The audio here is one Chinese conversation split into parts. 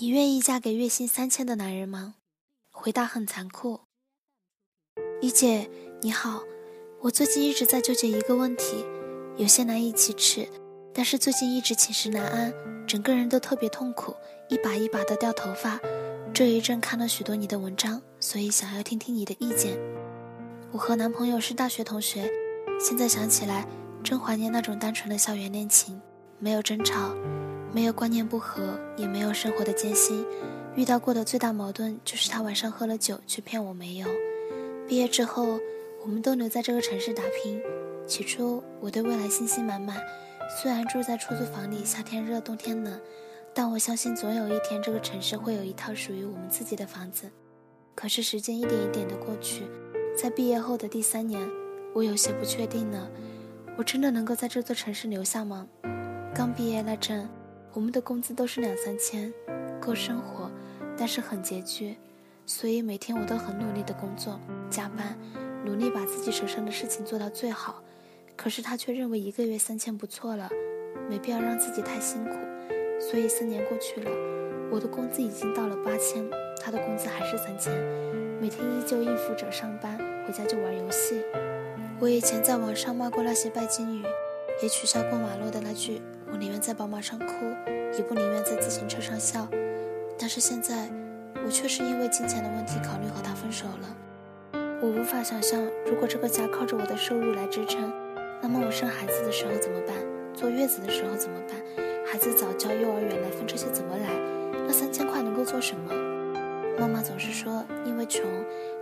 你愿意嫁给月薪三千的男人吗？回答很残酷。一姐，你好，我最近一直在纠结一个问题，有些难以启齿，但是最近一直寝食难安，整个人都特别痛苦，一把一把的掉头发。这一阵看了许多你的文章，所以想要听听你的意见。我和男朋友是大学同学，现在想起来，真怀念那种单纯的校园恋情，没有争吵。没有观念不合，也没有生活的艰辛，遇到过的最大矛盾就是他晚上喝了酒，却骗我没有。毕业之后，我们都留在这个城市打拼。起初我对未来信心满满，虽然住在出租房里，夏天热，冬天冷，但我相信总有一天这个城市会有一套属于我们自己的房子。可是时间一点一点的过去，在毕业后的第三年，我有些不确定了，我真的能够在这座城市留下吗？刚毕业那阵。我们的工资都是两三千，够生活，但是很拮据，所以每天我都很努力的工作、加班，努力把自己手上的事情做到最好。可是他却认为一个月三千不错了，没必要让自己太辛苦。所以三年过去了，我的工资已经到了八千，他的工资还是三千，每天依旧应付着上班，回家就玩游戏。我以前在网上骂过那些拜金女，也取笑过马路的那句。我宁愿在宝马上哭，也不宁愿在自行车上笑。但是现在，我却是因为金钱的问题考虑和他分手了。我无法想象，如果这个家靠着我的收入来支撑，那么我生孩子的时候怎么办？坐月子的时候怎么办？孩子早教、幼儿园来分这些怎么来？那三千块能够做什么？妈妈总是说，因为穷，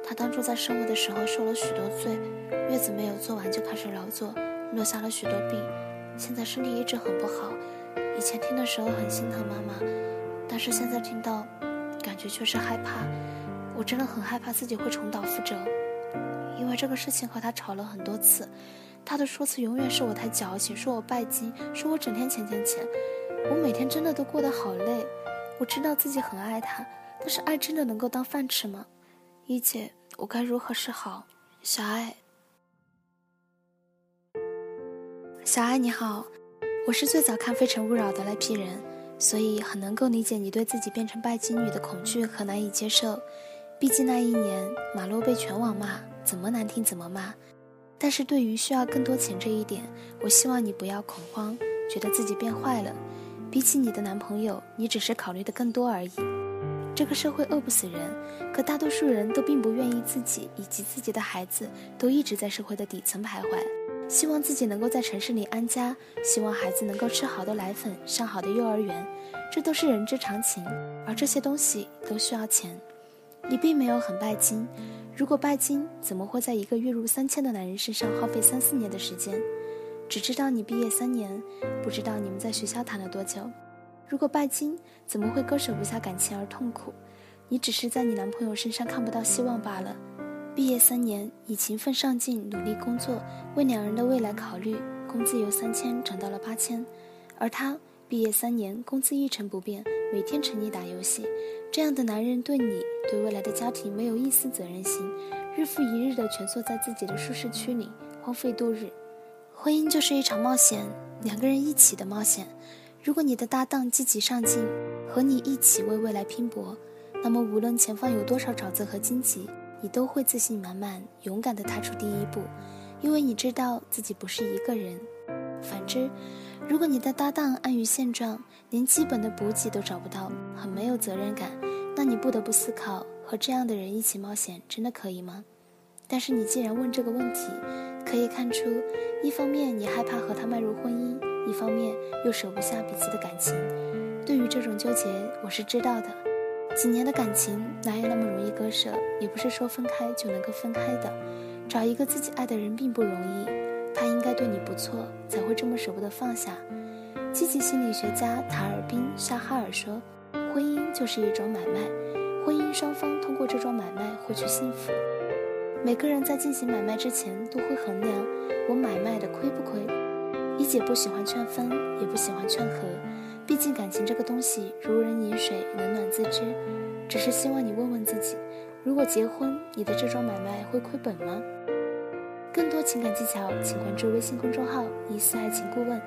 她当初在生我的时候受了许多罪，月子没有做完就开始劳作，落下了许多病。现在身体一直很不好，以前听的时候很心疼妈妈，但是现在听到，感觉却是害怕。我真的很害怕自己会重蹈覆辙，因为这个事情和他吵了很多次，他的说辞永远是我太矫情，说我拜金，说我整天钱钱钱。我每天真的都过得好累。我知道自己很爱他，但是爱真的能够当饭吃吗？一姐，我该如何是好？小爱。小爱你好，我是最早看《非诚勿扰》的那批人，所以很能够理解你对自己变成拜金女的恐惧和难以接受。毕竟那一年马路被全网骂，怎么难听怎么骂。但是对于需要更多钱这一点，我希望你不要恐慌，觉得自己变坏了。比起你的男朋友，你只是考虑的更多而已。这个社会饿不死人，可大多数人都并不愿意自己以及自己的孩子都一直在社会的底层徘徊。希望自己能够在城市里安家，希望孩子能够吃好的奶粉，上好的幼儿园，这都是人之常情。而这些东西都需要钱。你并没有很拜金，如果拜金，怎么会在一个月入三千的男人身上耗费三四年的时间？只知道你毕业三年，不知道你们在学校谈了多久。如果拜金，怎么会割舍不下感情而痛苦？你只是在你男朋友身上看不到希望罢了。毕业三年，以勤奋上进，努力工作，为两人的未来考虑，工资由三千涨到了八千。而他毕业三年，工资一成不变，每天沉溺打游戏。这样的男人对你，对未来的家庭没有一丝责任心，日复一日的蜷缩在自己的舒适区里，荒废度日。婚姻就是一场冒险，两个人一起的冒险。如果你的搭档积极上进，和你一起为未来拼搏，那么无论前方有多少沼泽和荆棘。你都会自信满满、勇敢地踏出第一步，因为你知道自己不是一个人。反之，如果你的搭档安于现状，连基本的补给都找不到，很没有责任感，那你不得不思考：和这样的人一起冒险，真的可以吗？但是你既然问这个问题，可以看出，一方面你害怕和他迈入婚姻，一方面又舍不下彼此的感情。对于这种纠结，我是知道的。几年的感情哪有那么容易割舍？也不是说分开就能够分开的。找一个自己爱的人并不容易，他应该对你不错，才会这么舍不得放下。积极心理学家塔尔宾·沙哈尔说：“婚姻就是一种买卖，婚姻双方通过这桩买卖获取幸福。每个人在进行买卖之前都会衡量我买卖的亏不亏。一姐不喜欢劝分，也不喜欢劝和。”毕竟感情这个东西如人饮水，冷暖自知。只是希望你问问自己：如果结婚，你的这桩买卖会亏本吗？更多情感技巧，请关注微信公众号“疑似爱情顾问”。